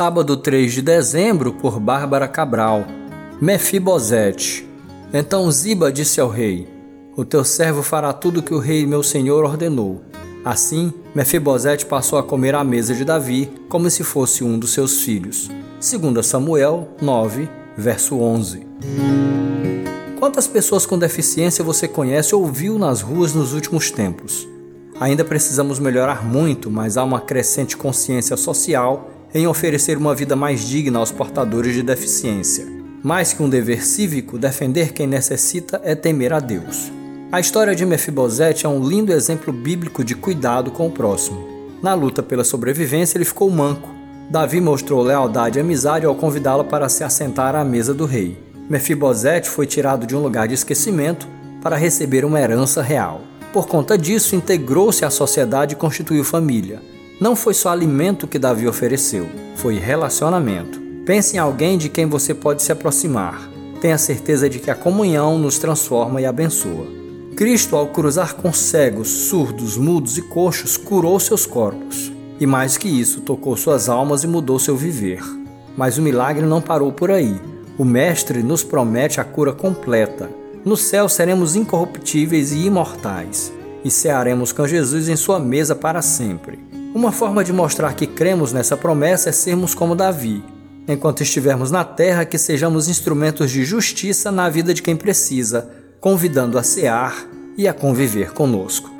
Sábado 3 de dezembro, por Bárbara Cabral. Mefibosete. Então Ziba disse ao rei: O teu servo fará tudo o que o rei meu senhor ordenou. Assim, Mefibosete passou a comer à mesa de Davi, como se fosse um dos seus filhos. 2 Samuel 9, verso 11. Quantas pessoas com deficiência você conhece ou viu nas ruas nos últimos tempos? Ainda precisamos melhorar muito, mas há uma crescente consciência social em oferecer uma vida mais digna aos portadores de deficiência. Mais que um dever cívico, defender quem necessita é temer a Deus. A história de Mefibosete é um lindo exemplo bíblico de cuidado com o próximo. Na luta pela sobrevivência, ele ficou manco. Davi mostrou lealdade e amizade ao convidá-lo para se assentar à mesa do rei. Mefibosete foi tirado de um lugar de esquecimento para receber uma herança real. Por conta disso, integrou-se à sociedade e constituiu família. Não foi só alimento que Davi ofereceu, foi relacionamento. Pense em alguém de quem você pode se aproximar. Tenha certeza de que a comunhão nos transforma e abençoa. Cristo, ao cruzar com cegos, surdos, mudos e coxos, curou seus corpos. E mais que isso, tocou suas almas e mudou seu viver. Mas o milagre não parou por aí. O Mestre nos promete a cura completa. No céu seremos incorruptíveis e imortais, e cearemos com Jesus em sua mesa para sempre. Uma forma de mostrar que cremos nessa promessa é sermos como Davi. Enquanto estivermos na terra, que sejamos instrumentos de justiça na vida de quem precisa, convidando a cear e a conviver conosco.